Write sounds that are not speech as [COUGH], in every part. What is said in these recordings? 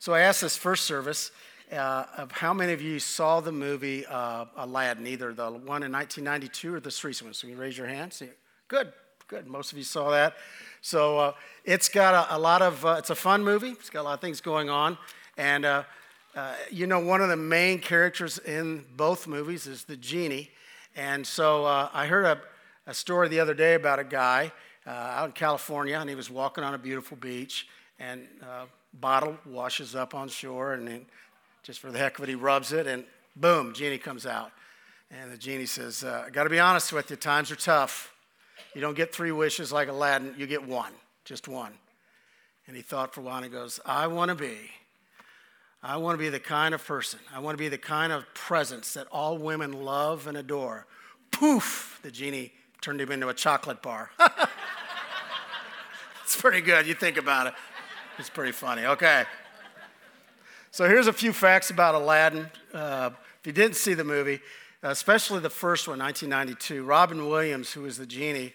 So I asked this first service uh, of how many of you saw the movie uh, Aladdin, either the one in 1992 or this recent one. So you raise your hand. See, good, good. Most of you saw that. So uh, it's got a, a lot of, uh, it's a fun movie. It's got a lot of things going on. And, uh, uh, you know, one of the main characters in both movies is the genie. And so I heard a, a, story the other day about a guy out in California, and he was walking on a beautiful beach, and bottle washes up on shore, and then just for the heck of it, he rubs it, and boom, genie comes out. And the genie says, uh, I got to be honest with you, times are tough. You don't get three wishes like Aladdin, you get one, just one. And he thought for a while and he goes, I want to be. I want to be the kind of person, I want to be the kind of presence that all women love and adore. Poof, the genie turned him into a chocolate bar. [LAUGHS] it's pretty good, you think about it. It's pretty funny. Okay. So here's a few facts about Aladdin. Uh, if you didn't see the movie, especially the first one, 1992, Robin Williams, who was the genie,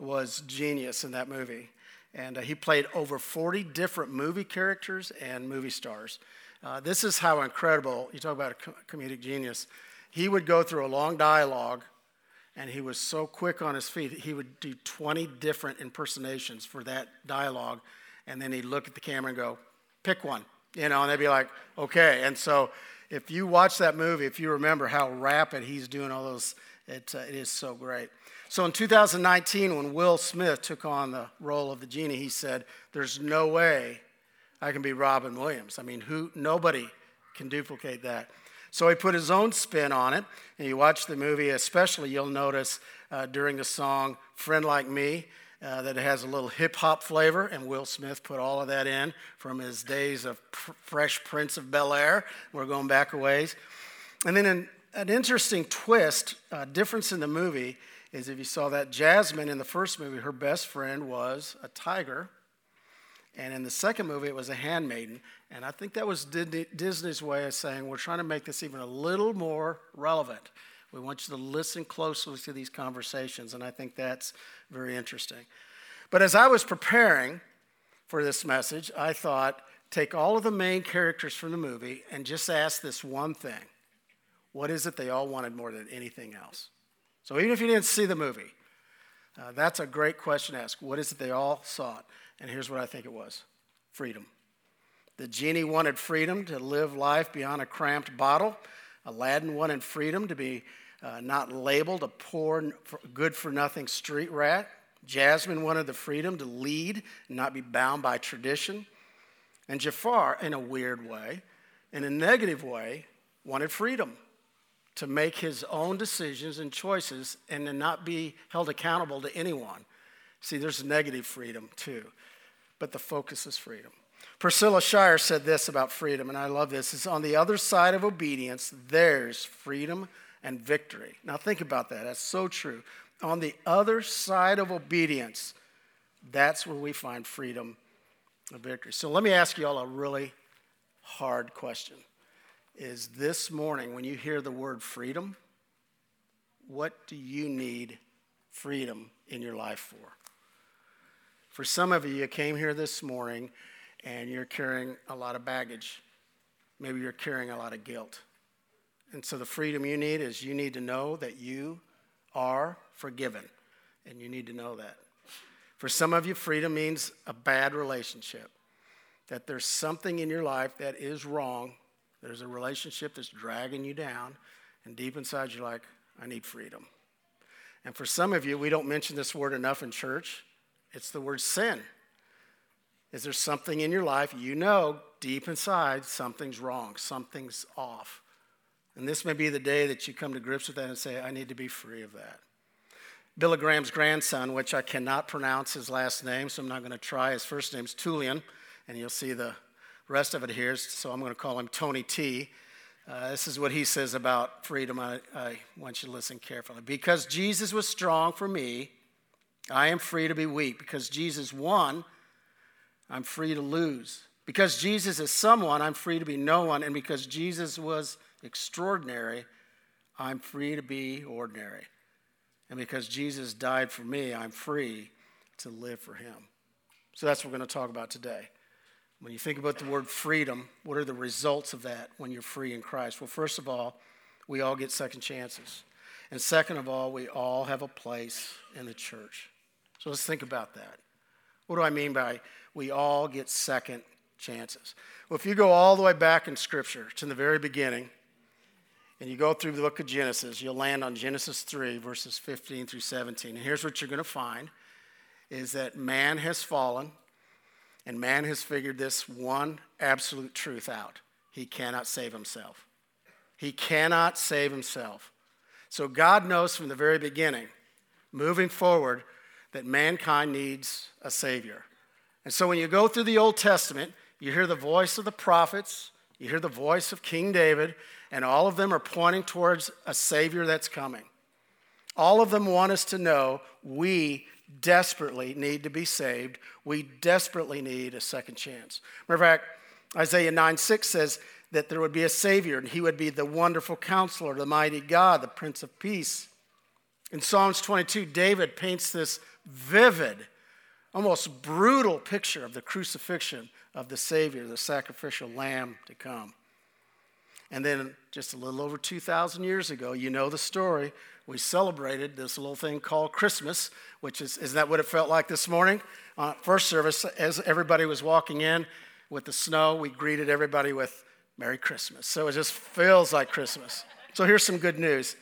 was genius in that movie. And uh, he played over 40 different movie characters and movie stars. Uh, this is how incredible, you talk about a comedic genius. He would go through a long dialogue, and he was so quick on his feet, he would do 20 different impersonations for that dialogue and then he'd look at the camera and go, pick one, you know, and they'd be like, okay. And so if you watch that movie, if you remember how rapid he's doing all those, it, uh, it is so great. So in 2019, when Will Smith took on the role of the genie, he said, there's no way I can be Robin Williams. I mean, who, nobody can duplicate that. So he put his own spin on it. And you watch the movie, especially, you'll notice uh, during the song Friend Like Me, uh, that it has a little hip hop flavor, and Will Smith put all of that in from his days of Fresh Prince of Bel Air. We're going back a ways. And then an, an interesting twist, uh, difference in the movie, is if you saw that Jasmine in the first movie, her best friend was a tiger. And in the second movie, it was a handmaiden. And I think that was Disney's way of saying, we're trying to make this even a little more relevant. We want you to listen closely to these conversations, and I think that's very interesting. But as I was preparing for this message, I thought, take all of the main characters from the movie and just ask this one thing What is it they all wanted more than anything else? So even if you didn't see the movie, uh, that's a great question to ask. What is it they all sought? And here's what I think it was freedom. The genie wanted freedom to live life beyond a cramped bottle. Aladdin wanted freedom to be uh, not labeled a poor, good for nothing street rat. Jasmine wanted the freedom to lead not be bound by tradition. And Jafar, in a weird way, in a negative way, wanted freedom to make his own decisions and choices and to not be held accountable to anyone. See, there's negative freedom too, but the focus is freedom. Priscilla Shirer said this about freedom, and I love this. It's on the other side of obedience, there's freedom and victory. Now, think about that. That's so true. On the other side of obedience, that's where we find freedom and victory. So, let me ask you all a really hard question. Is this morning, when you hear the word freedom, what do you need freedom in your life for? For some of you, you came here this morning and you're carrying a lot of baggage. Maybe you're carrying a lot of guilt. And so the freedom you need is you need to know that you are forgiven. And you need to know that. For some of you, freedom means a bad relationship. That there's something in your life that is wrong. There's a relationship that's dragging you down. And deep inside, you're like, I need freedom. And for some of you, we don't mention this word enough in church. It's the word sin. Is there something in your life you know deep inside something's wrong, something's off? And this may be the day that you come to grips with that and say, I need to be free of that. Billy Graham's grandson, which I cannot pronounce his last name, so I'm not going to try. His first name's Tullian, and you'll see the rest of it here, so I'm going to call him Tony T. Uh, this is what he says about freedom. I, I want you to listen carefully. Because Jesus was strong for me, I am free to be weak. Because Jesus won, I'm free to lose. Because Jesus is someone, I'm free to be no one. And because Jesus was extraordinary, I'm free to be ordinary. And because Jesus died for me, I'm free to live for him. So that's what we're going to talk about today When you think about the word freedom, what are the results of that when you're free in Christ? Well, first of all, we all get second chances. And second of all, we all have a place in the church. So let's think about that. What do I mean by we all get second chances? Well, if you go all the way back in Scripture, in the very beginning, and you go through the book of Genesis, you'll land on Genesis 3, verses 15 through 17. And here's what you're going to find is that man has fallen, and man has figured this one absolute truth out. He cannot save himself. He cannot save himself. So God knows from the very beginning, moving forward, that mankind needs a Savior. And so when you go through the Old Testament, you hear the voice of the prophets, you hear the voice of King David, and all of them are pointing towards a Savior that's coming. All of them want us to know we desperately need to be saved. We desperately need a second chance. Matter of fact, Isaiah 9 6 says that there would be a Savior, and he would be the wonderful counselor, the mighty God, the Prince of Peace. In Psalms 22, David paints this vivid, almost brutal picture of the crucifixion of the Savior, the sacrificial lamb to come. And then just a little over 2,000 years ago, you know the story, we celebrated this little thing called Christmas, which is, is that what it felt like this morning? Uh, first service, as everybody was walking in with the snow, we greeted everybody with Merry Christmas. So it just feels like Christmas. So here's some good news.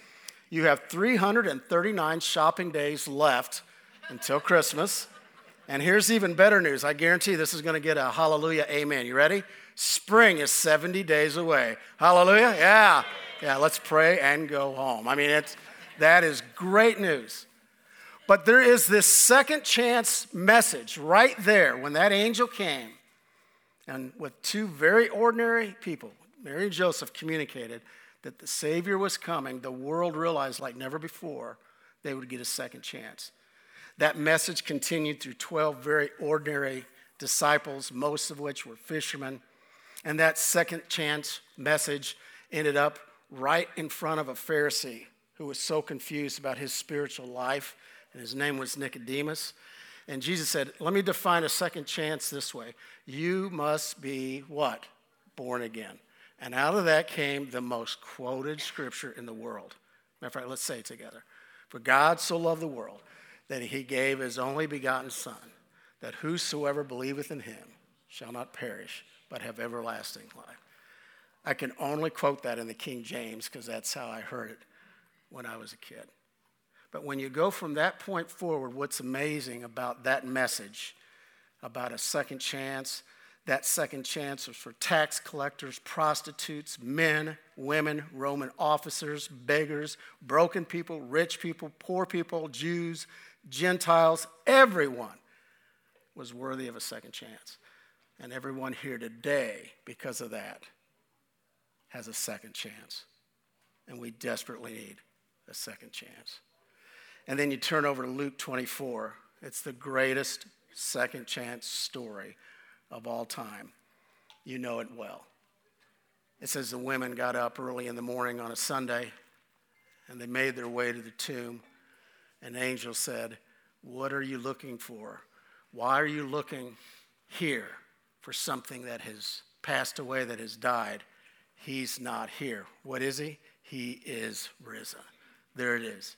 You have 339 shopping days left until Christmas. And here's even better news. I guarantee this is going to get a hallelujah, amen. You ready? Spring is 70 days away. Hallelujah? Yeah. Yeah, let's pray and go home. I mean, it's, that is great news. But there is this second chance message right there when that angel came and with two very ordinary people, Mary and Joseph communicated that the Savior was coming. The world realized, like never before, they would get a second chance. That message continued through 12 very ordinary disciples, most of which were fishermen. And that second chance message ended up right in front of a Pharisee who was so confused about his spiritual life, and his name was Nicodemus. And Jesus said, Let me define a second chance this way you must be what? Born again. And out of that came the most quoted scripture in the world. Matter of fact, let's say it together. For God so loved the world that he gave his only begotten Son, that whosoever believeth in him shall not perish, but have everlasting life. I can only quote that in the King James because that's how I heard it when I was a kid. But when you go from that point forward, what's amazing about that message about a second chance, that second chance was for tax collectors, prostitutes, men, women, Roman officers, beggars, broken people, rich people, poor people, Jews, Gentiles, everyone was worthy of a second chance. And everyone here today, because of that, has a second chance. And we desperately need a second chance. And then you turn over to Luke 24. It's the greatest second chance story of all time. You know it well. It says the women got up early in the morning on a Sunday and they made their way to the tomb. An angel said, What are you looking for? Why are you looking here for something that has passed away, that has died? He's not here. What is he? He is risen. There it is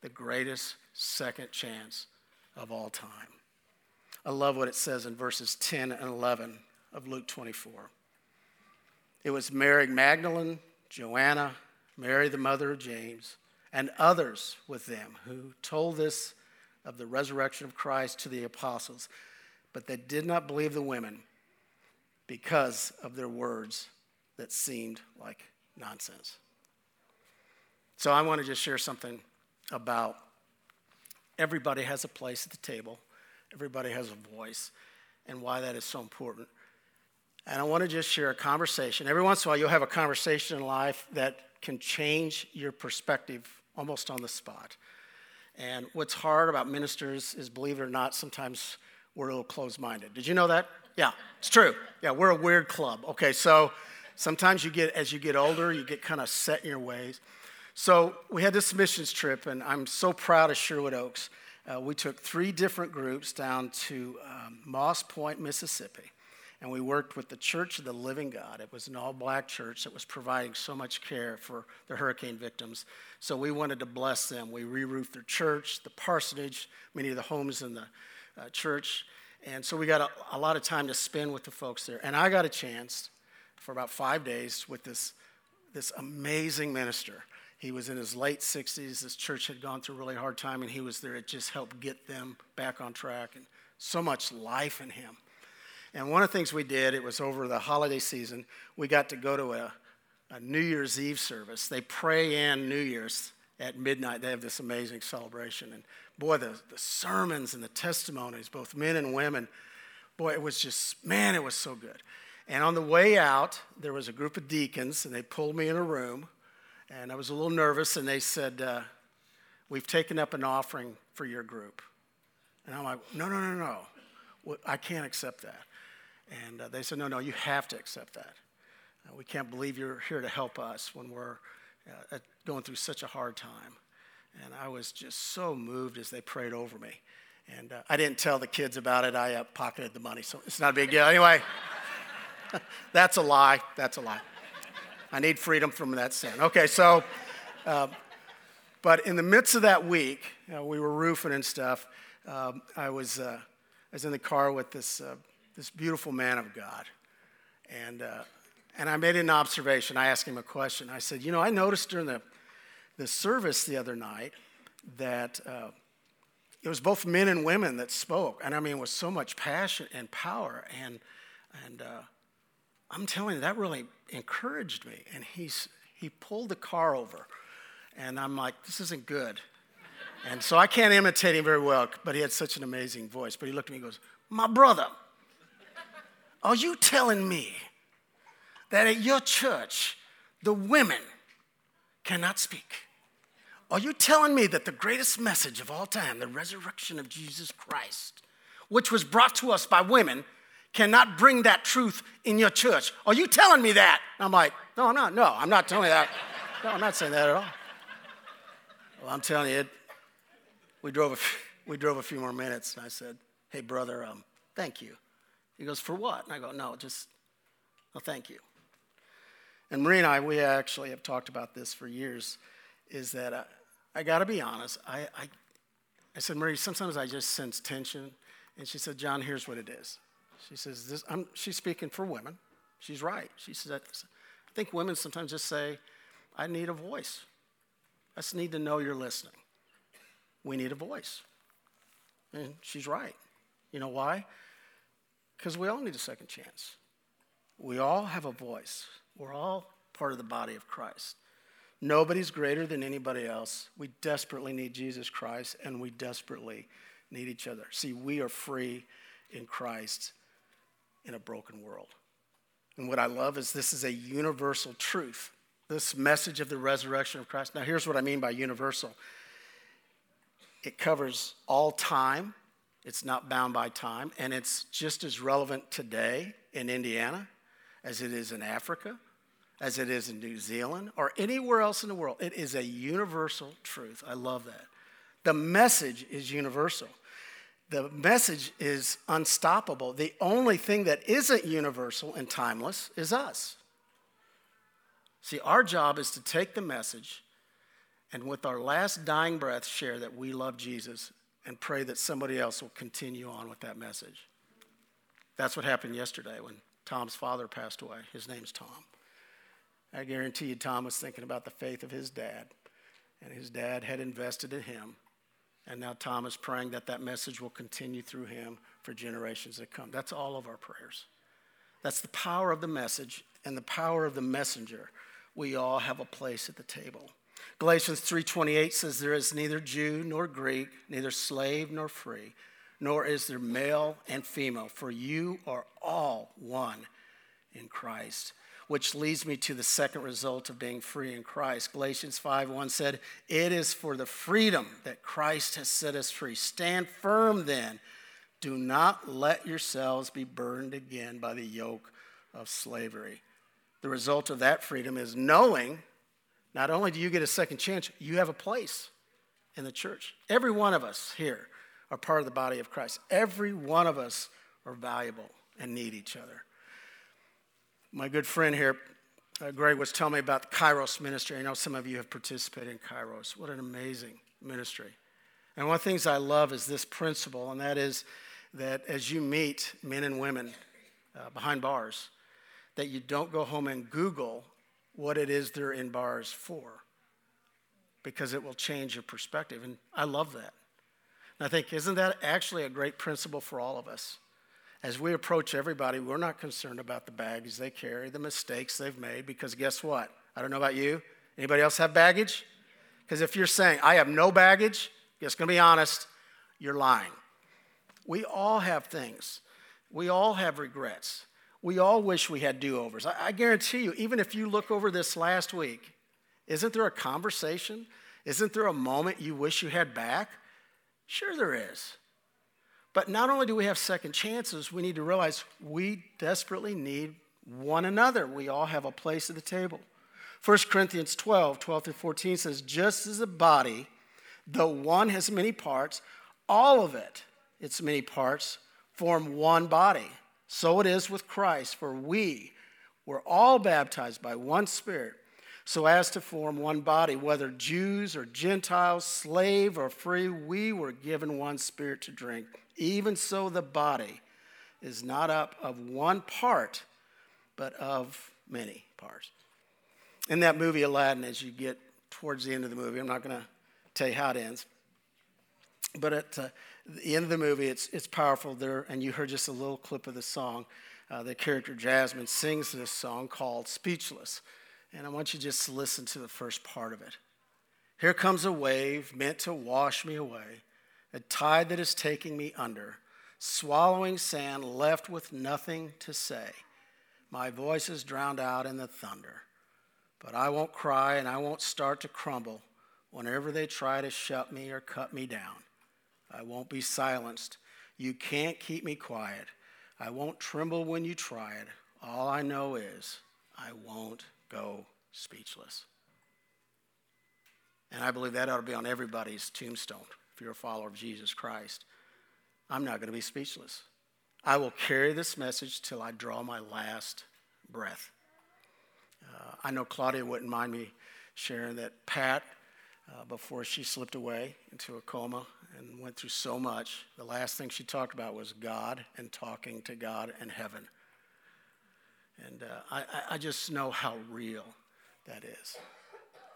the greatest second chance of all time. I love what it says in verses 10 and 11 of Luke 24. It was Mary Magdalene, Joanna, Mary, the mother of James, and others with them who told this of the resurrection of Christ to the apostles, but they did not believe the women because of their words that seemed like nonsense. So I want to just share something about everybody has a place at the table, everybody has a voice, and why that is so important. And I want to just share a conversation. Every once in a while, you'll have a conversation in life that can change your perspective almost on the spot. And what's hard about ministers is, believe it or not, sometimes we're a little closed minded. Did you know that? Yeah, it's true. Yeah, we're a weird club. Okay, so sometimes you get, as you get older, you get kind of set in your ways. So we had this missions trip, and I'm so proud of Sherwood Oaks. Uh, we took three different groups down to um, Moss Point, Mississippi. And we worked with the Church of the Living God. It was an all black church that was providing so much care for the hurricane victims. So we wanted to bless them. We re roofed their church, the parsonage, many of the homes in the uh, church. And so we got a, a lot of time to spend with the folks there. And I got a chance for about five days with this, this amazing minister. He was in his late 60s. This church had gone through a really hard time, and he was there. It just helped get them back on track. And so much life in him. And one of the things we did, it was over the holiday season, we got to go to a, a New Year's Eve service. They pray in New Year's at midnight. They have this amazing celebration. And boy, the, the sermons and the testimonies, both men and women, boy, it was just, man, it was so good. And on the way out, there was a group of deacons, and they pulled me in a room. And I was a little nervous, and they said, uh, We've taken up an offering for your group. And I'm like, No, no, no, no. I can't accept that. And uh, they said, No, no, you have to accept that. Uh, we can't believe you're here to help us when we're uh, going through such a hard time. And I was just so moved as they prayed over me. And uh, I didn't tell the kids about it. I uh, pocketed the money, so it's not a big deal. Anyway, [LAUGHS] that's a lie. That's a lie. I need freedom from that sin. Okay, so, uh, but in the midst of that week, we were roofing and stuff. Um, I was uh, I was in the car with this uh, this beautiful man of God, and uh, and I made an observation. I asked him a question. I said, you know, I noticed during the the service the other night that uh, it was both men and women that spoke, and I mean, with so much passion and power, and and uh, I'm telling you, that really encouraged me. And he's he pulled the car over, and I'm like, this isn't good. And so I can't imitate him very well, but he had such an amazing voice. But he looked at me and goes, My brother, are you telling me that at your church, the women cannot speak? Are you telling me that the greatest message of all time, the resurrection of Jesus Christ, which was brought to us by women, cannot bring that truth in your church? Are you telling me that? And I'm like, no, not. No, I'm not telling you that. No, I'm not saying that at all. Well, I'm telling you, we drove a, we drove a few more minutes, and I said, hey, brother, um, thank you. He goes, for what? And I go, no, just, no, thank you. And Marie and I, we actually have talked about this for years, is that uh, I got to be honest. I, I, I said, Marie, sometimes I just sense tension. And she said, John, here's what it is. She says, this, I'm, she's speaking for women. She's right. She says, I think women sometimes just say, I need a voice. I just need to know you're listening. We need a voice. And she's right. You know why? Because we all need a second chance. We all have a voice. We're all part of the body of Christ. Nobody's greater than anybody else. We desperately need Jesus Christ, and we desperately need each other. See, we are free in Christ in a broken world. And what I love is this is a universal truth. This message of the resurrection of Christ. Now, here's what I mean by universal it covers all time, it's not bound by time, and it's just as relevant today in Indiana as it is in Africa as it is in New Zealand or anywhere else in the world. It is a universal truth. I love that. The message is universal. The message is unstoppable. The only thing that isn't universal and timeless is us. See, our job is to take the message and with our last dying breath share that we love Jesus and pray that somebody else will continue on with that message. That's what happened yesterday when Tom's father passed away. His name's Tom. I guarantee you, Tom was thinking about the faith of his dad, and his dad had invested in him. And now Tom is praying that that message will continue through him for generations to come. That's all of our prayers. That's the power of the message and the power of the messenger. We all have a place at the table. Galatians 3:28 says there is neither Jew nor Greek, neither slave nor free, nor is there male and female, for you are all one in Christ which leads me to the second result of being free in Christ. Galatians 5:1 said, "It is for the freedom that Christ has set us free. Stand firm then. Do not let yourselves be burdened again by the yoke of slavery." The result of that freedom is knowing not only do you get a second chance, you have a place in the church. Every one of us here are part of the body of Christ. Every one of us are valuable and need each other. My good friend here, uh, Greg, was telling me about the Kairos ministry. I know some of you have participated in Kairos. What an amazing ministry. And one of the things I love is this principle, and that is that as you meet men and women uh, behind bars, that you don't go home and Google what it is they're in bars for, because it will change your perspective. And I love that. And I think, isn't that actually a great principle for all of us? As we approach everybody, we're not concerned about the baggage they carry, the mistakes they've made, because guess what? I don't know about you. Anybody else have baggage? Because if you're saying, I have no baggage, just gonna be honest, you're lying. We all have things. We all have regrets. We all wish we had do overs. I, I, guarantee you, even if you look over this last week, isn't there a conversation? Isn't there a moment you wish you had back? Sure, there is. But not only do we have second chances, we need to realize we desperately need one another. We all have a place at the table. 1 Corinthians 12, 12 through 14 says, Just as a body, though one has many parts, all of it, its many parts, form one body. So it is with Christ, for we were all baptized by one Spirit, so as to form one body, whether Jews or Gentiles, slave or free, we were given one Spirit to drink. Even so, the body is not up of one part, but of many parts. In that movie, Aladdin, as you get towards the end of the movie, I'm not going to tell you how it ends, but at uh, the end of the movie, it's, it's powerful there, and you heard just a little clip of the song. Uh, the character Jasmine sings this song called Speechless. And I want you just to listen to the first part of it. Here comes a wave meant to wash me away a tide that is taking me under, swallowing sand, left with nothing to say. My voice is drowned out in the thunder. But I won't cry and I won't start to crumble whenever they try to shut me or cut me down. I won't be silenced. You can't keep me quiet. I won't tremble when you try it. All I know is I won't go speechless. And I believe that ought to be on everybody's tombstone if you're a follower of Jesus Christ, I'm not going to be speechless. I will carry this message till I draw my last breath. Uh, I know Claudia wouldn't mind me sharing that Pat, uh, before she slipped away into a coma and went through so much, the last thing she talked about was God and talking to God and heaven. And uh, I, I just know how real that is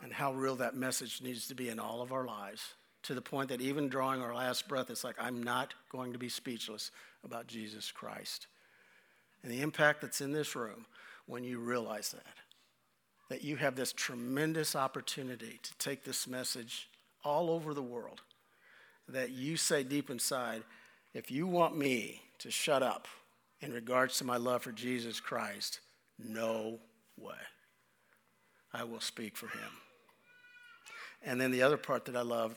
and how real that message needs to be in all of our lives to the point that even drawing our last breath, it's like, I'm not going to be speechless about Jesus Christ. And the impact that's in this room when you realize that, that you have this tremendous opportunity to take this message all over the world, that you say deep inside, if you want me to shut up in regards to my love for Jesus Christ, no way. I will speak for him. And then the other part that I love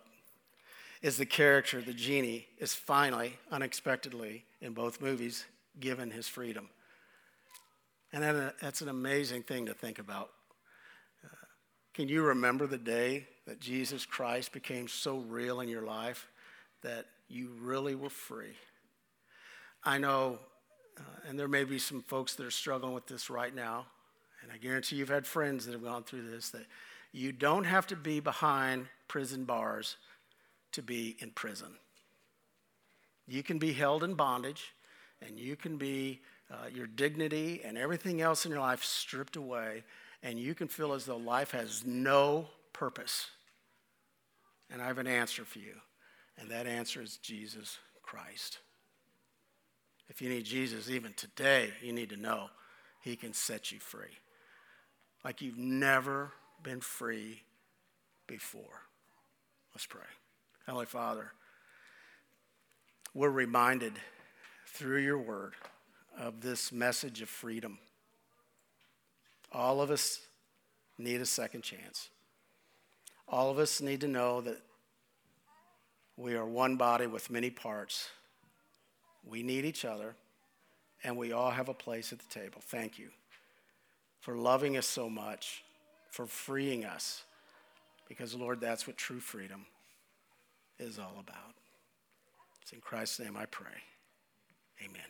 is the character, the genie, is finally, unexpectedly, in both movies, given his freedom. And uh, that's an amazing thing to think about. Can you remember the day that Jesus Christ became so real in your life that you really were free? I know, uh, and there may be some folks that are struggling with this right now, and I guarantee you've had friends that have gone through this, that you don't have to be behind prison bars to be in prison. You can be held in bondage, and you can be uh, your dignity and everything else in your life stripped away, and you can feel as though life has no purpose. And I have an answer for you, and that answer is Jesus Christ. If you need Jesus even today, you need to know He can set you free. Like you've never been free before. Let's pray. Heavenly Father, we're reminded through your word of this message of freedom. All of us need a second chance. All of us need to know that we are one body with many parts. We need each other, and we all have a place at the table. Thank you for loving us so much, for freeing us, because, Lord, that's what true freedom is all about. It's in Christ's name I pray. Amen.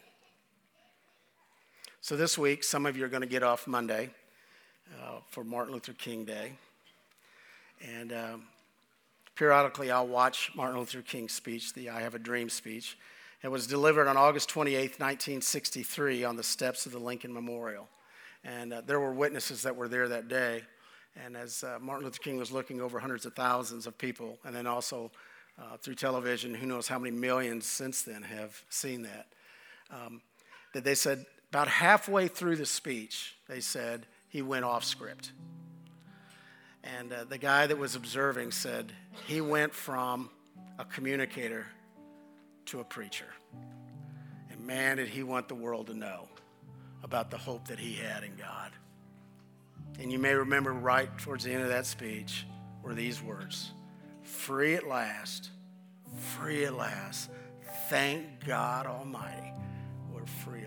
So this week, some of you are going to get off Monday for Martin Luther King Day. And um, periodically, I'll watch Martin Luther King's speech, the I Have a Dream speech. It was delivered on August 28, 1963, on the steps of the Lincoln Memorial. And uh, there were witnesses that were there that day. And as uh, Martin Luther King was looking over hundreds of thousands of people, and then also uh, through television, who knows how many millions since then have seen that, um, that they said about halfway through the speech, they said he went off script. And uh, the guy that was observing said he went from a communicator to a preacher. And man, did he want the world to know about the hope that he had in God. And you may remember right towards the end of that speech were these words Free at last, free at last. Thank God Almighty, we're free.